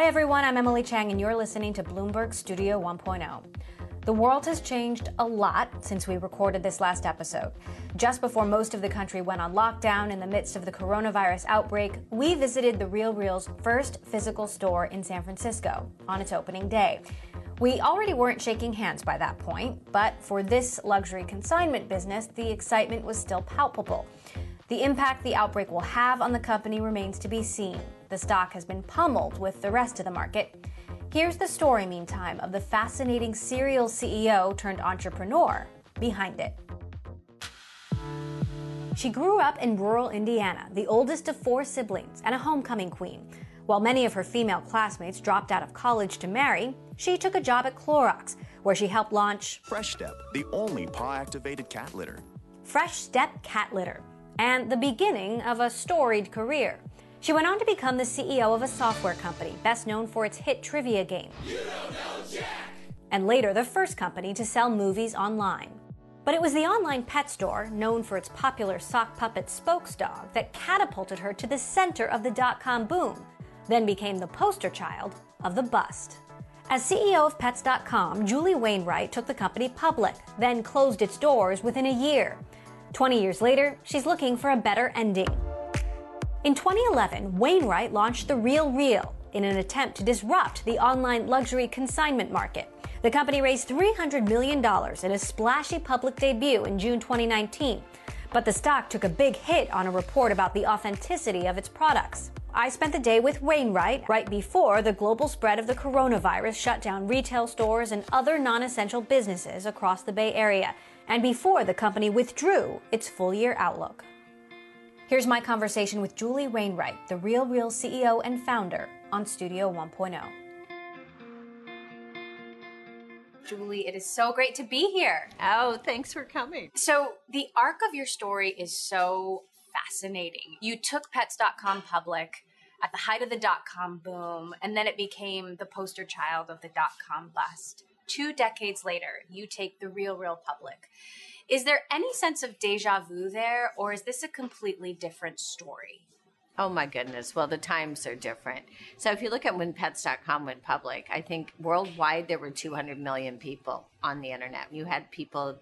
Hi, everyone. I'm Emily Chang, and you're listening to Bloomberg Studio 1.0. The world has changed a lot since we recorded this last episode. Just before most of the country went on lockdown in the midst of the coronavirus outbreak, we visited the Real Real's first physical store in San Francisco on its opening day. We already weren't shaking hands by that point, but for this luxury consignment business, the excitement was still palpable. The impact the outbreak will have on the company remains to be seen. The stock has been pummeled with the rest of the market. Here's the story, meantime, of the fascinating serial CEO turned entrepreneur behind it. She grew up in rural Indiana, the oldest of four siblings and a homecoming queen. While many of her female classmates dropped out of college to marry, she took a job at Clorox, where she helped launch Fresh Step, the only paw activated cat litter. Fresh Step Cat Litter and the beginning of a storied career. She went on to become the CEO of a software company best known for its hit trivia game. And later, the first company to sell movies online. But it was the online pet store, known for its popular sock puppet Spokes dog, that catapulted her to the center of the dot com boom, then became the poster child of the bust. As CEO of Pets.com, Julie Wainwright took the company public, then closed its doors within a year. 20 years later, she's looking for a better ending. In 2011, Wainwright launched The Real Real in an attempt to disrupt the online luxury consignment market. The company raised $300 million in a splashy public debut in June 2019. But the stock took a big hit on a report about the authenticity of its products. I spent the day with Wainwright right before the global spread of the coronavirus shut down retail stores and other non essential businesses across the Bay Area, and before the company withdrew its full year outlook. Here's my conversation with Julie Wainwright, the Real Real CEO and founder, on Studio 1.0. Julie, it is so great to be here. Oh, thanks for coming. So, the arc of your story is so fascinating. You took pets.com public at the height of the dot com boom, and then it became the poster child of the dot com bust two decades later, you take the real, real public. Is there any sense of deja vu there, or is this a completely different story? Oh my goodness. Well, the times are different. So if you look at when pets.com went public, I think worldwide there were 200 million people on the internet. You had people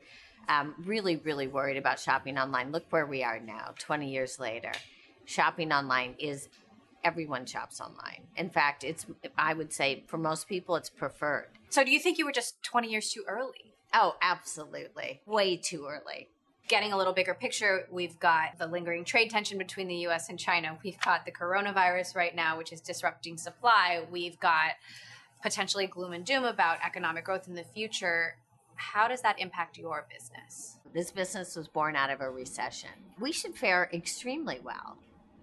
um, really, really worried about shopping online. Look where we are now, 20 years later. Shopping online is everyone shops online. In fact, it's I would say for most people it's preferred. So do you think you were just 20 years too early? Oh, absolutely. Way too early. Getting a little bigger picture, we've got the lingering trade tension between the US and China. We've got the coronavirus right now, which is disrupting supply. We've got potentially gloom and doom about economic growth in the future. How does that impact your business? This business was born out of a recession. We should fare extremely well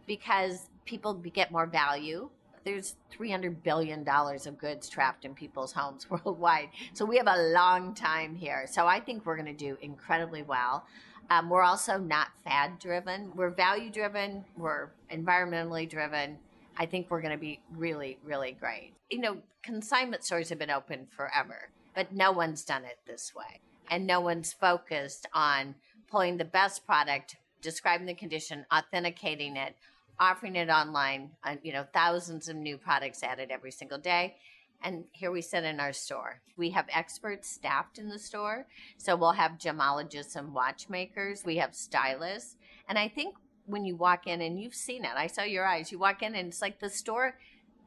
because people get more value. There's $300 billion of goods trapped in people's homes worldwide. So we have a long time here. So I think we're going to do incredibly well. Um, we're also not fad driven. We're value driven. We're environmentally driven. I think we're going to be really, really great. You know, consignment stores have been open forever, but no one's done it this way. And no one's focused on pulling the best product, describing the condition, authenticating it, offering it online, uh, you know, thousands of new products added every single day. And here we sit in our store. We have experts staffed in the store. So we'll have gemologists and watchmakers. We have stylists. And I think when you walk in and you've seen it, I saw your eyes, you walk in and it's like the store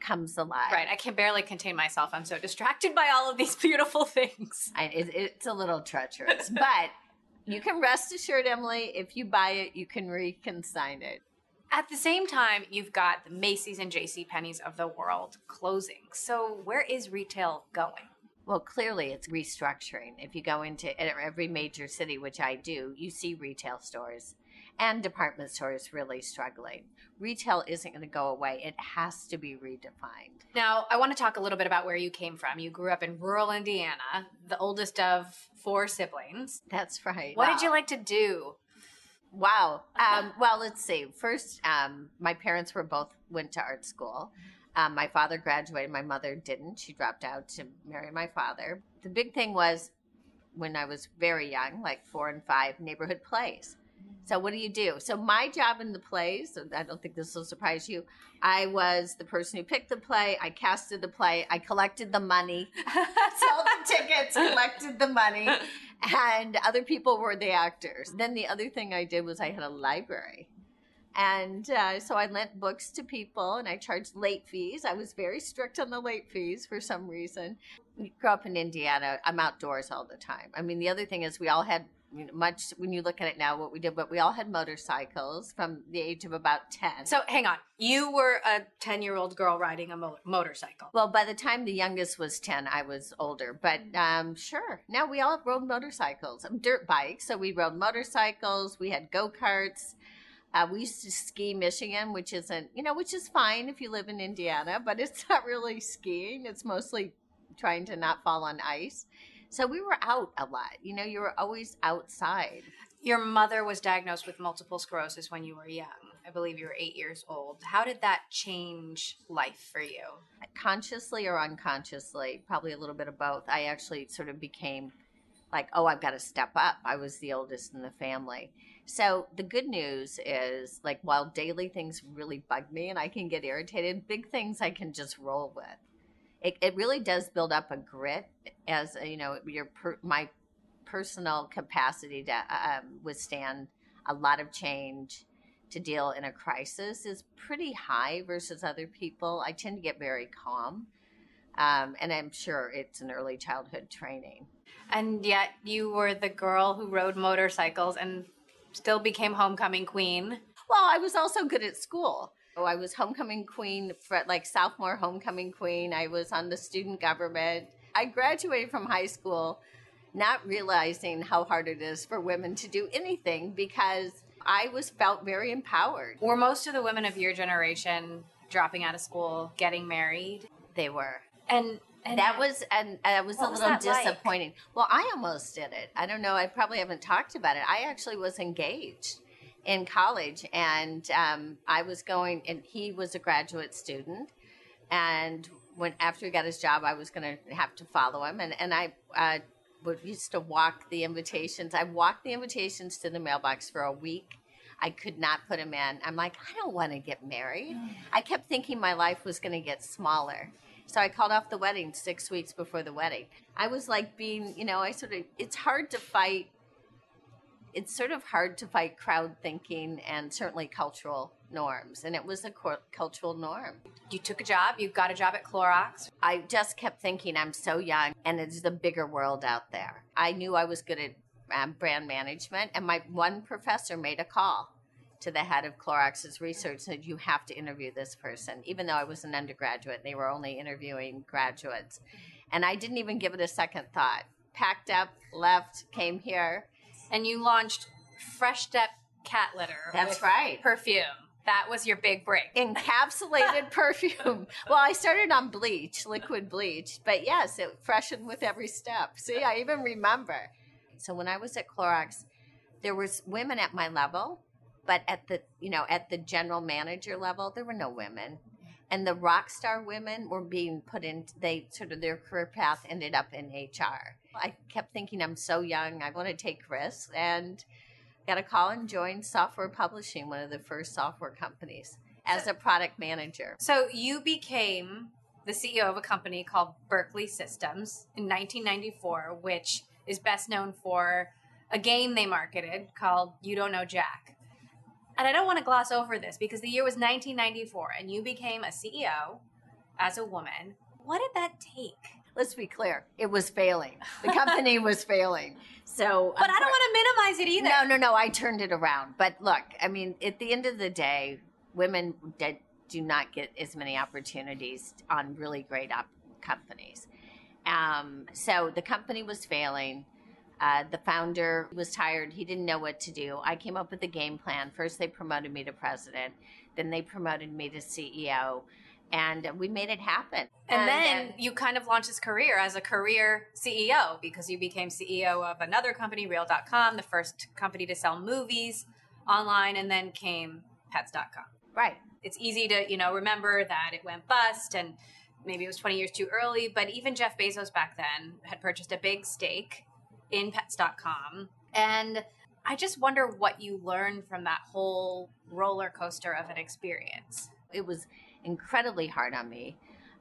comes alive. Right. I can barely contain myself. I'm so distracted by all of these beautiful things. I, it, it's a little treacherous, but you can rest assured, Emily, if you buy it, you can reconsign it. At the same time, you've got the Macy's and J.C. Penney's of the world closing. So where is retail going? Well, clearly it's restructuring. If you go into every major city, which I do, you see retail stores and department stores really struggling. Retail isn't going to go away. It has to be redefined. Now, I want to talk a little bit about where you came from. You grew up in rural Indiana, the oldest of four siblings. That's right. What wow. did you like to do Wow. Um, well, let's see. First, um, my parents were both went to art school. Um, my father graduated. My mother didn't. She dropped out to marry my father. The big thing was when I was very young, like four and five, neighborhood plays. So what do you do? So my job in the plays, so I don't think this will surprise you. I was the person who picked the play. I casted the play. I collected the money, sold the tickets, collected the money, and other people were the actors. Then the other thing I did was I had a library. And uh, so I lent books to people and I charged late fees. I was very strict on the late fees for some reason. We grew up in Indiana. I'm outdoors all the time. I mean, the other thing is we all had much when you look at it now what we did but we all had motorcycles from the age of about 10 So hang on. You were a 10 year old girl riding a mo- motorcycle. well by the time the youngest was 10 i was older but um, sure. Now we all rode motorcycles um, dirt bikes so we rode motorcycles we had go-karts. Uh, we used to ski michigan which isn't you know which is fine if you live in indiana but it's not really skiing. It's mostly trying to not fall on ice so we were out a lot you know you were always outside Your mother was diagnosed with multiple sclerosis when you were young. I believe you were eight years old. How did that change life for you? consciously or unconsciously, probably a little bit of both. I actually sort of became like, oh, I've got to step up. I was the oldest in the family. So the good news is, like, while daily things really bug me and I can get irritated, big things I can just roll with. It, it really does build up a grit as you know your per, my personal capacity to um, withstand a lot of change to deal in a crisis is pretty high versus other people. I tend to get very calm. Um, and I'm sure it's an early childhood training. And yet you were the girl who rode motorcycles and still became homecoming queen. Well, I was also good at school. Oh, I was homecoming queen for like sophomore homecoming queen. I was on the student government. I graduated from high school not realizing how hard it is for women to do anything because I was felt very empowered. Were most of the women of your generation dropping out of school, getting married? They were. And, and that was and uh, was a was little like? disappointing. Well, I almost did it. I don't know. I probably haven't talked about it. I actually was engaged in college, and um, I was going. And he was a graduate student, and when after he got his job, I was going to have to follow him, and and I. Uh, would used to walk the invitations. I walked the invitations to the mailbox for a week. I could not put him in. I'm like, I don't want to get married. I kept thinking my life was going to get smaller. So I called off the wedding six weeks before the wedding. I was like being, you know, I sort of, it's hard to fight. It's sort of hard to fight crowd thinking and certainly cultural norms. And it was a cultural norm. you took a job, you got a job at Clorox. I just kept thinking I'm so young and it's the bigger world out there. I knew I was good at um, brand management, and my one professor made a call to the head of Clorox's research and said, You have to interview this person, even though I was an undergraduate. They were only interviewing graduates. And I didn't even give it a second thought. Packed up, left, came here. And you launched Fresh Step Cat Litter. That's right. Perfume. That was your big break. Encapsulated perfume. Well, I started on bleach, liquid bleach, but yes, it freshened with every step. See, I even remember. So when I was at Clorox, there was women at my level, but at the you know at the general manager level, there were no women, and the rock star women were being put in. They sort of their career path ended up in HR. I kept thinking, I'm so young, I want to take risks, and got a call and joined software publishing, one of the first software companies, as a product manager. So you became the CEO of a company called Berkeley Systems in 1994, which is best known for a game they marketed called You Don't Know Jack. And I don't want to gloss over this because the year was 1994 and you became a CEO as a woman. What did that take? Let's be clear, it was failing. The company was failing. So, But I don't want to minimize it either. No, no, no. I turned it around. But look, I mean, at the end of the day, women d- do not get as many opportunities on really great op- companies. Um, so the company was failing. Uh, the founder was tired. He didn't know what to do. I came up with a game plan. First, they promoted me to president. Then they promoted me to CEO. And we made it happen. And, then you kind of launched this career as a career CEO because you became CEO of another company, Reel.com, the first company to sell movies online, and then came Pets.com. right. It's easy to, you know, remember that it went bust and maybe it was 20 years too early, but even Jeff Bezos back then had purchased a big stake in Pets.com. And I just wonder what you learned from that whole roller coaster of an experience. It was incredibly hard on me.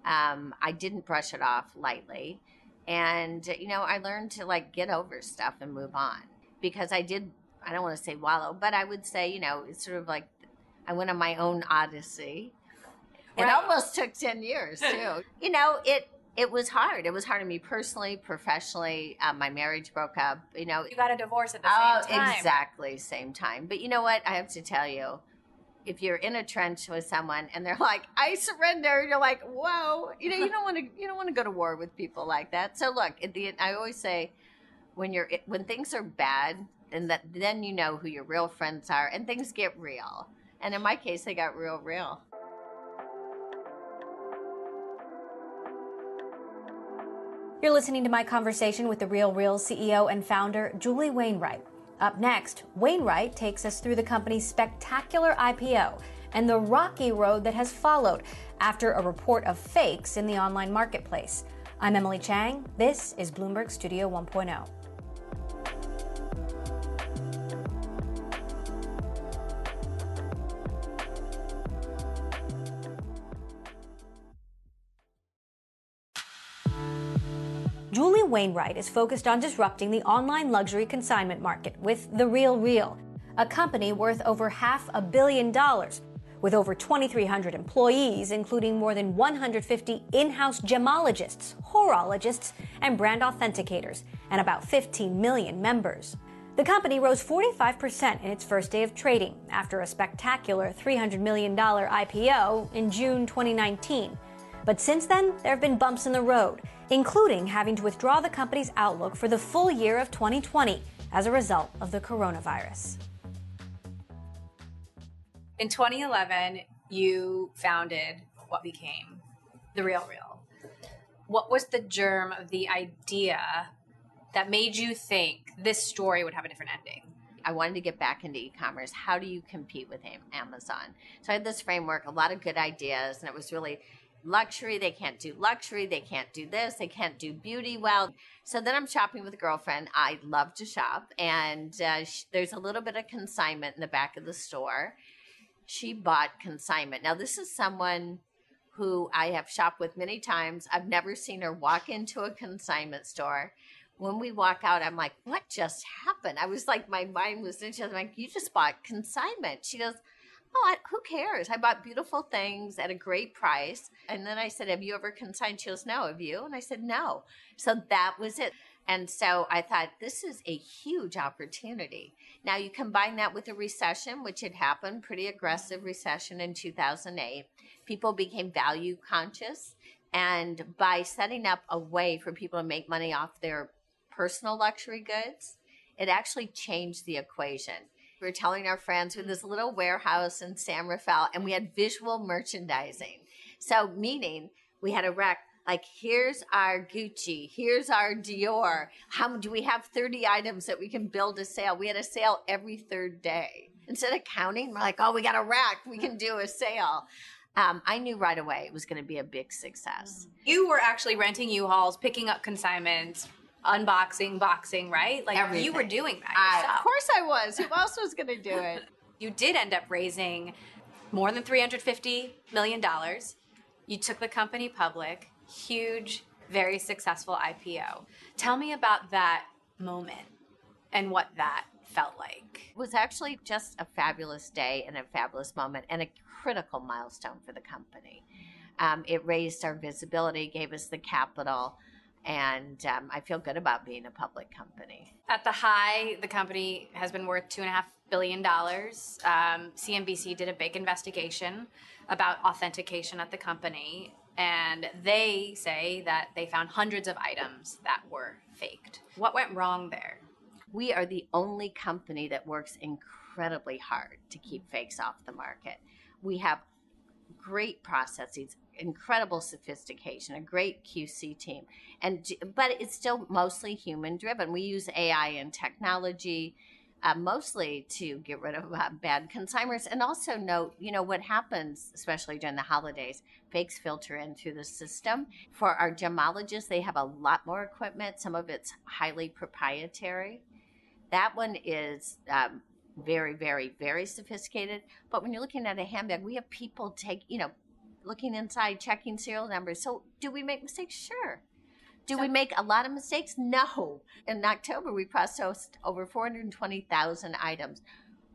Um, I didn't brush it off lightly. And, you know, I learned to like get over stuff and move on because I did, I don't want to say wallow, but I would say, you know, it's sort of like I went on my own odyssey. It Right. almost took 10 years too. you know, it, it was hard. It was hard on me personally, professionally. Um, my marriage broke up. You know, You got a divorce at the Oh, same time. exactly, same time. But you know what? I have to tell you, if you're in a trench with someone and they're like, "I surrender," you're like, "Whoa!" You know, you don't want to, you don't want to go to war with people like that. So look, at the, I always say, when you're when things are bad, and that then you know who your real friends are, and things get real. And in my case, they got real, real. You're listening to my conversation with the Real Real CEO and founder, Julie Wainwright. Up next, Wainwright takes us through the company's spectacular IPO and the rocky road that has followed after a report of fakes in the online marketplace. I'm Emily Chang. This is Bloomberg Studio oh. 1.0. Wainwright is focused on disrupting the online luxury consignment market with The Real Real, a company worth over half a billion dollars, with over 2,300 employees, including more than 150 in house gemologists, horologists, and brand authenticators, and about 15 million members. The company rose 45% in its first day of trading after a spectacular $300 million IPO in June 2019. But since then, there have been bumps in the road, including having to withdraw the company's outlook for the full year of 2020 as a result of the coronavirus. In 2011, you founded what became The Real Real. What was the germ of the idea that made you think this story would have a different ending? I wanted to get back into e-commerce. How do you compete with Amazon? So I had this framework, a lot of good ideas, and it was really luxury. They can't do luxury. They can't do this. They can't do beauty well. So then I'm shopping with a girlfriend. I love to shop, and uh, there's a little bit of consignment in the back of the store. She bought consignment. Now this is someone who I have shopped with many times. I've never seen her walk into a consignment store when we walk out, I'm like, what just happened? I was like, my mind was in. She was like, you just bought consignment. She goes, oh, I, who cares? I bought beautiful things at a great price. And then I said, have you ever consigned? She goes, no, have you? And I said, no. So that was it. And so I thought, this is a huge opportunity. Now you combine that with a recession, which had happened, pretty aggressive recession in 2008. People became value conscious. And by setting up a way for people to make money off their personal luxury goods, it actually changed the equation. We were telling our friends we had this little warehouse in San Rafael and we had visual merchandising. So, meaning we had a rack like, here's our Gucci, here's our Dior. How do we have 30 items that we can build a sale? We had a sale every third day. Instead of counting, we're like, oh, we got a rack, we can do a sale. Um, I knew right away it was going to be a big success. You were actually renting U-Hauls, picking up consignments, unboxing, boxing, right? Like you were doing that I, of course I was. Who else was going to do it? you did end up raising more than $350 million. You took the company public, huge, very successful IPO. Tell me about that moment and what that felt like. It was actually just a fabulous day and a fabulous moment and a critical milestone for the company. Um, it raised our visibility, gave us the capital, and um, I feel good about being a public company. At the high, the company has been worth two and a half billion dollars. Um, CNBC did a big investigation about authentication at the company, and they say that they found hundreds of items that were faked. What went wrong there? We are the only company that works incredibly hard to keep fakes off the market. We have great processes, incredible sophistication, a great QC team, and but it's still mostly human driven. We use AI and technology. Uh, mostly to get rid of uh, bad consigners and also note you know what happens especially during the holidays fakes filter in through the system for our gemologists they have a lot more equipment some of it's highly proprietary That one is um, very, very, very sophisticated. But when you're looking at a handbag, we have people take, you know, looking inside, checking serial numbers. So do we make mistakes? Sure. Do so, we make a lot of mistakes? No. In October, we processed over 420,000 items.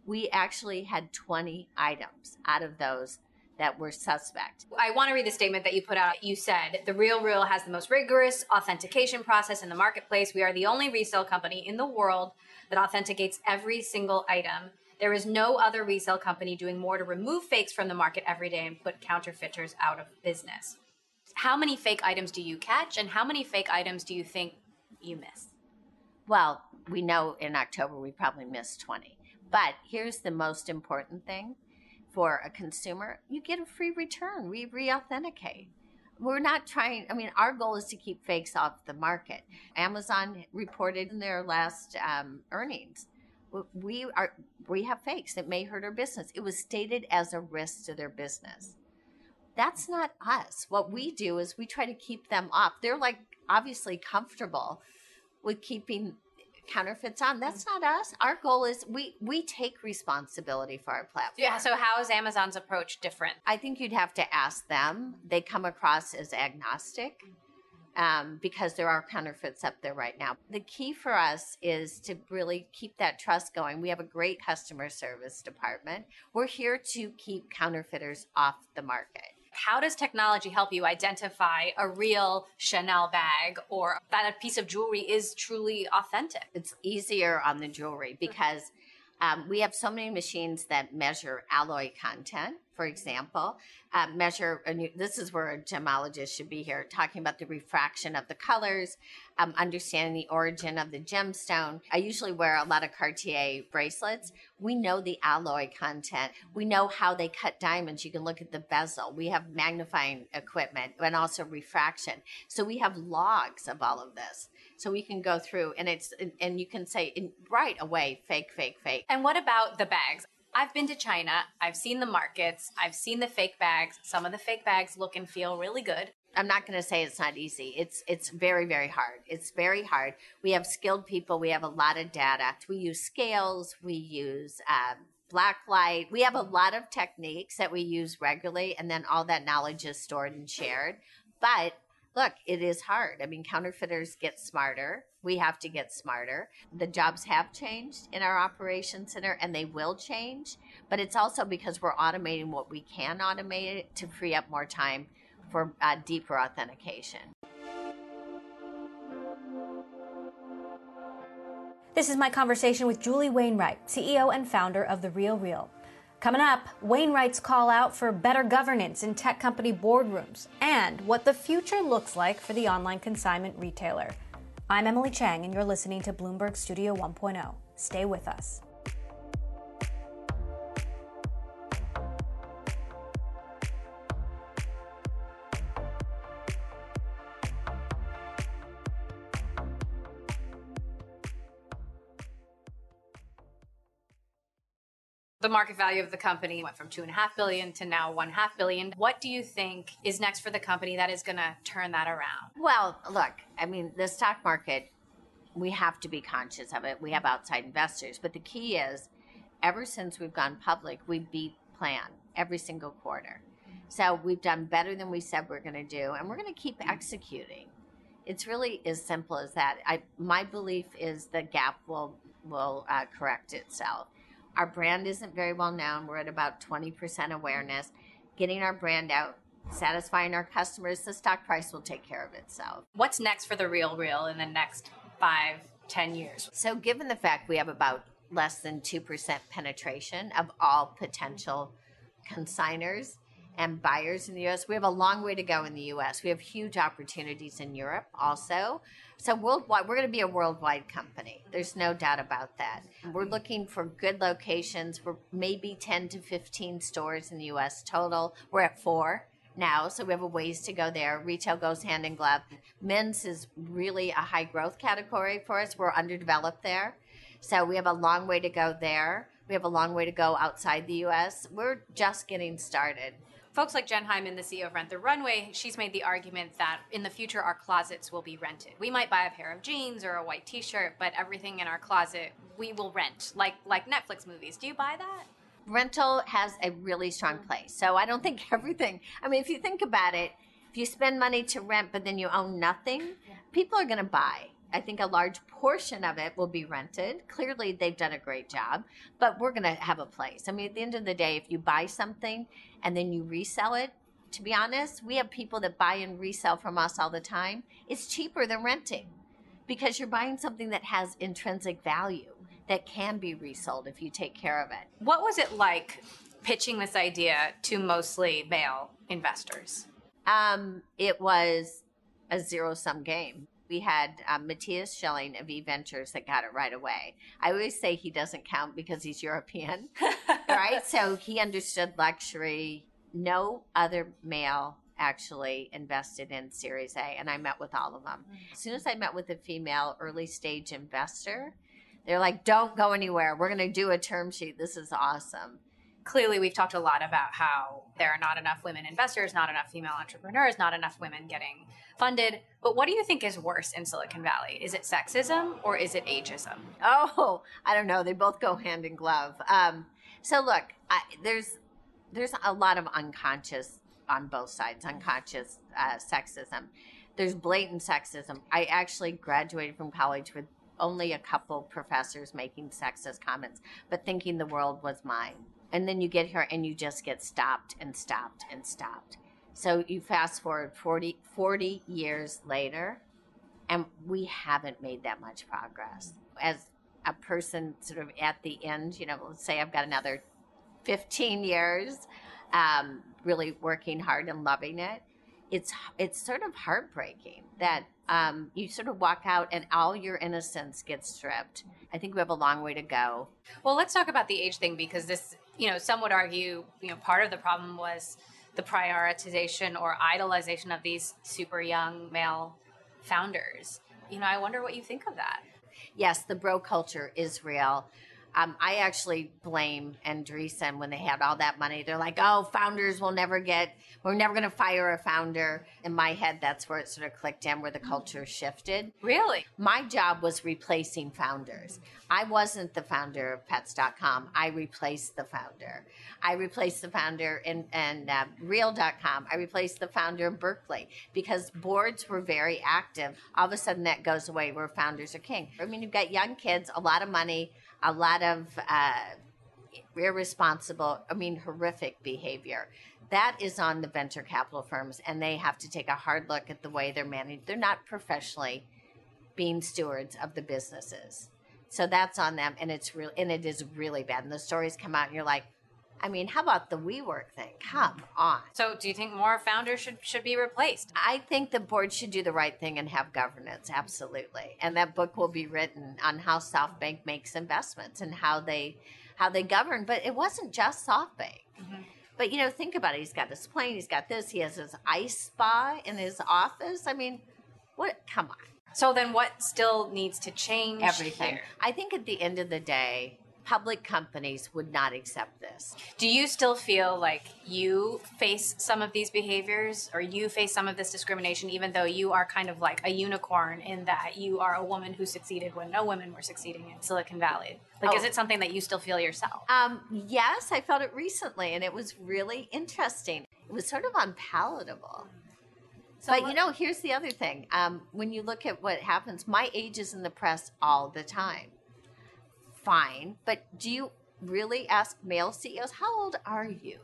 We actually had 20 items out of those that were suspect. I want to read the statement that you put out. You said, The Real Real has the most rigorous authentication process in the marketplace. We are the only resale company in the world that authenticates every single item. There is no other resale company doing more to remove fakes from the market every day and put counterfeiters out of business. How many fake items do you catch, and how many fake items do you think you miss? Well, we know in October we probably missed 20. But here's the most important thing for a consumer you get a free return. We re authenticate. We're not trying, I mean, our goal is to keep fakes off the market. Amazon reported in their last um, earnings we are we have fakes that may hurt our business it was stated as a risk to their business that's not us. What we do is we try to keep them off. They're like obviously comfortable with keeping counterfeits on. That's mm. not us. Our goal is we we take responsibility for our platform. Yeah. So how is Amazon's approach different? I think you'd have to ask them. They come across as agnostic. Mm. Um, because there are counterfeits up there right now. The key for us is to really keep that trust going. We have a great customer service department. We're here to keep counterfeiters off the market how does technology help you identify a real Chanel bag or that a piece of jewelry is truly authentic? It's easier on the jewelry because um, we have so many machines that measure alloy content for example, uh, measure, and this is where a gemologist should be here, talking about the refraction of the colors, um, understanding the origin of the gemstone. I usually wear a lot of Cartier bracelets. We know the alloy content. We know how they cut diamonds. You can look at the bezel. We have magnifying equipment and also refraction. So we have logs of all of this so we can go through and it's and you can say right away fake fake fake and what about the bags I've been to China. I've seen the markets. I've seen the fake bags. Some of the fake bags look and feel really good. I'm not going to say it's not easy. It's it's very very hard. It's very hard. We have skilled people. We have a lot of data. We use scales. We use um, black light. We have a lot of techniques that we use regularly, and then all that knowledge is stored and shared. But look, it is hard. I mean, counterfeiters get smarter. We have to get smarter. The jobs have changed in our operations center and they will change, but it's also because we're automating what we can automate to free up more time for uh, deeper authentication. This is my conversation with Julie Wainwright, CEO and founder of The Real Real. Coming up, Wainwright's call out for better governance in tech company boardrooms and what the future looks like for the online consignment retailer. I'm Emily Chang, and you're listening to Bloomberg Studio 1.0. Stay with us. The market value of the company went from two and a half billion to now one half billion. What do you think is next for the company that is going to turn that around? Well, look, I mean, the stock market, we have to be conscious of it. We have outside investors, but the key is, ever since we've gone public, we beat plan every single quarter. So we've done better than we said we're going to do, and we're going to keep executing. It's really as simple as that. I, my belief is the gap will will uh, correct itself our brand isn't very well known. We're at about 20% awareness. Getting our brand out, satisfying our customers, the stock price will take care of itself. What's next for the Real Real in the next five, ten years? So, given the fact we have about less than 2% penetration of all potential consigners and buyers in the US, we have a long way to go in the US. We have huge opportunities in Europe also. So worldwide, we're going to be a worldwide company. There's no doubt about that. We're looking for good locations. We're maybe 10 to 15 stores in the U.S. total. We're at four now, so we have a ways to go there. Retail goes hand in glove. Men's is really a high growth category for us. We're underdeveloped there. So we have a long way to go there. We have a long way to go outside the US. We're just getting started. Folks like Jen Hyman, the CEO of Rent the Runway, she's made the argument that in the future our closets will be rented. We might buy a pair of jeans or a white T-shirt, but everything in our closet we will rent, like like Netflix movies. Do you buy that? rental has a really strong place. So I don't think everything, I mean, if you think about it, if you spend money to rent but then you own nothing, people are going to buy. I think a large portion of it will be rented. Clearly, they've done a great job, but we're going to have a place. I mean, at the end of the day, if you buy something and then you resell it, to be honest, we have people that buy and resell from us all the time. It's cheaper than renting because you're buying something that has intrinsic value that can be resold if you take care of it. What was it like pitching this idea to mostly male investors? Um, it was a zero sum game. We had um, Matthias Schilling of eVentures that got it right away. I always say he doesn't count because he's European, right? So he understood luxury. No other male actually invested in Series A, and I met with all of them. As soon as I met with a female early stage investor, they're like, don't go anywhere. We're going to do a term sheet. This is awesome. Clearly, we've talked a lot about how there are not enough women investors, not enough female entrepreneurs, not enough women getting funded. But what do you think is worse in Silicon Valley? Is it sexism or is it ageism? Oh, I don't know. They both go hand in glove. Um, so look, I, there's there's a lot of unconscious on both sides, unconscious uh, sexism. There's blatant sexism. I actually graduated from college with only a couple professors making sexist comments, but thinking the world was mine. And then you get here and you just get stopped and stopped and stopped. So you fast forward 40, 40 years later, and we haven't made that much progress. As a person sort of at the end, you know, let's say I've got another 15 years um, really working hard and loving it, it's, it's sort of heartbreaking that um, you sort of walk out and all your innocence gets stripped. I think we have a long way to go. Well, let's talk about the age thing because this, you know, some would argue, you know, part of the problem was the prioritization or idolization of these super young male founders. You know, I wonder what you think of that. Yes, the bro culture is real. Um, I actually blame Andreessen when they had all that money. They're like, oh, founders will never get, we're never going to fire a founder. In my head, that's where it sort of clicked in, where the culture shifted. Really? My job was replacing founders. I wasn't the founder of pets.com. I replaced the founder. I replaced the founder in, in uh, reel.com. I replaced the founder of Berkeley because boards were very active. All of a sudden, that goes away where founders are king. I mean, you've got young kids, a lot of money a lot of uh, irresponsible, I mean, horrific behavior. That is on the venture capital firms, and they have to take a hard look at the way they're managed. They're not professionally being stewards of the businesses, so that's on them, and it's real, and it is really bad. And the stories come out, and you're like, I mean, how about the WeWork thing? Come on. So, do you think more founders should should be replaced? I think the board should do the right thing and have governance, absolutely. And that book will be written on how SoftBank makes investments and how they how they govern. But it wasn't just SoftBank. Mm-hmm. But you know, think about it. He's got this plane. He's got this. He has his ice spa in his office. I mean, what? Come on. So then, what still needs to change? Everything. Here? I think at the end of the day, public companies would not accept this. Do you still feel like you face some of these behaviors or you face some of this discrimination, even though you are kind of like a unicorn in that you are a woman who succeeded when no women were succeeding in Silicon Valley? Like, oh. is it something that you still feel yourself? Um, yes, I felt it recently, and it was really interesting. It was sort of unpalatable. So but you know, here's the other thing. Um, when you look at what happens, my age is in the press all the time fine. But do you really ask male CEOs, how old are you?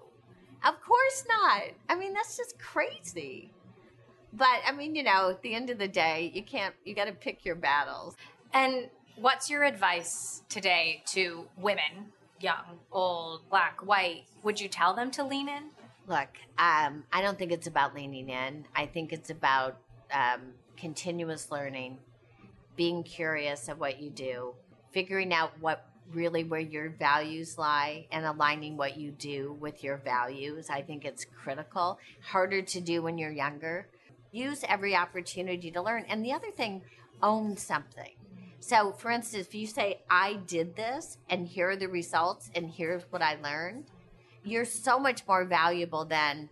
Of course not. I mean, that's just crazy. But I mean, you know, at the end of the day, you can't, you got to pick your battles. And what's your advice today to women, young, old, black, white? Would you tell them to lean in? Look, um, I don't think it's about leaning in. I think it's about um, continuous learning, being curious of what you do, figuring out what really where your values lie and aligning what you do with your values. I think it's critical. Harder to do when you're younger. Use every opportunity to learn. And the other thing, own something. So, for instance, if you say, I did this and here are the results and here's what I learned, you're so much more valuable than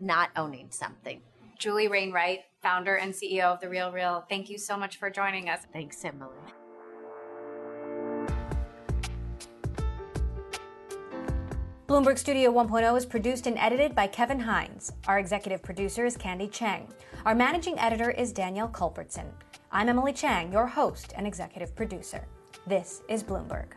not owning something. Julie Wainwright, founder and CEO of The Real Real, thank you so much for joining us. Thanks, Emily. Bloomberg Studio 1.0 is produced and edited by Kevin Hines. Our executive producer is Candy Chang. Our managing editor is Danielle Culbertson. I'm Emily Chang, your host and executive producer. This is Bloomberg.